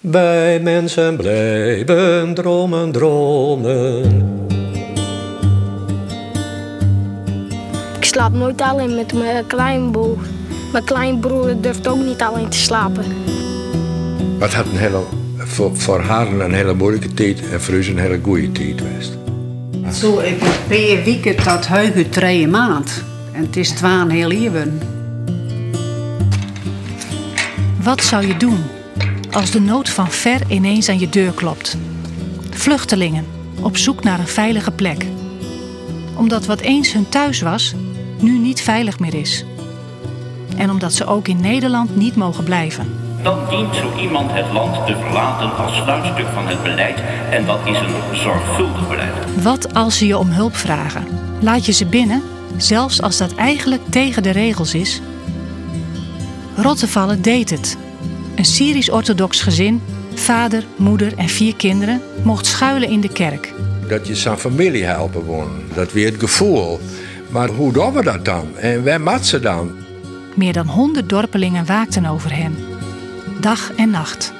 Wij mensen blijven dromen, dromen. Ik slaap nooit alleen met mijn kleinbroer. Mijn kleinbroer durft ook niet alleen te slapen. Het had een hele, voor, voor haar een hele moeilijke tijd en voor ons een hele goede tijd geweest. Zo, ik heb per week tot heugen drie maand. En het is twaalf heel even. Wat zou je doen als de nood van ver ineens aan je deur klopt? Vluchtelingen op zoek naar een veilige plek. Omdat wat eens hun thuis was, nu niet veilig meer is. En omdat ze ook in Nederland niet mogen blijven. Dan dient zo iemand het land te verlaten als sluitstuk van het beleid. En dat is een zorgvuldig beleid. Wat als ze je om hulp vragen? Laat je ze binnen, zelfs als dat eigenlijk tegen de regels is? Rottevallen deed het. Een Syrisch-orthodox gezin, vader, moeder en vier kinderen, mocht schuilen in de kerk. Dat je zijn familie helpen wonen. Dat weer het gevoel. Maar hoe doen we dat dan? En waar maakt ze dan? Meer dan honderd dorpelingen waakten over hen. Dag en nacht.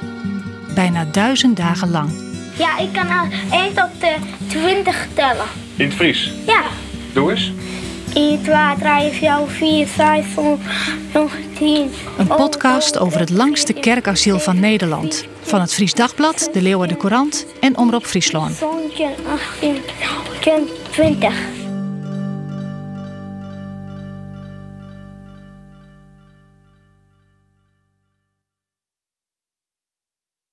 Bijna duizend dagen lang. Ja, ik kan al 1 tot uh, 20 tellen. In het Fries. Ja. Doe eens. 1, 2, 3, 4, 4, 5, 6, 10. Een podcast over het langste kerkasiel van Nederland. Van het Fries Dagblad, de Leeuwarden Courant en Omroep Friesland. 17, 18, 20.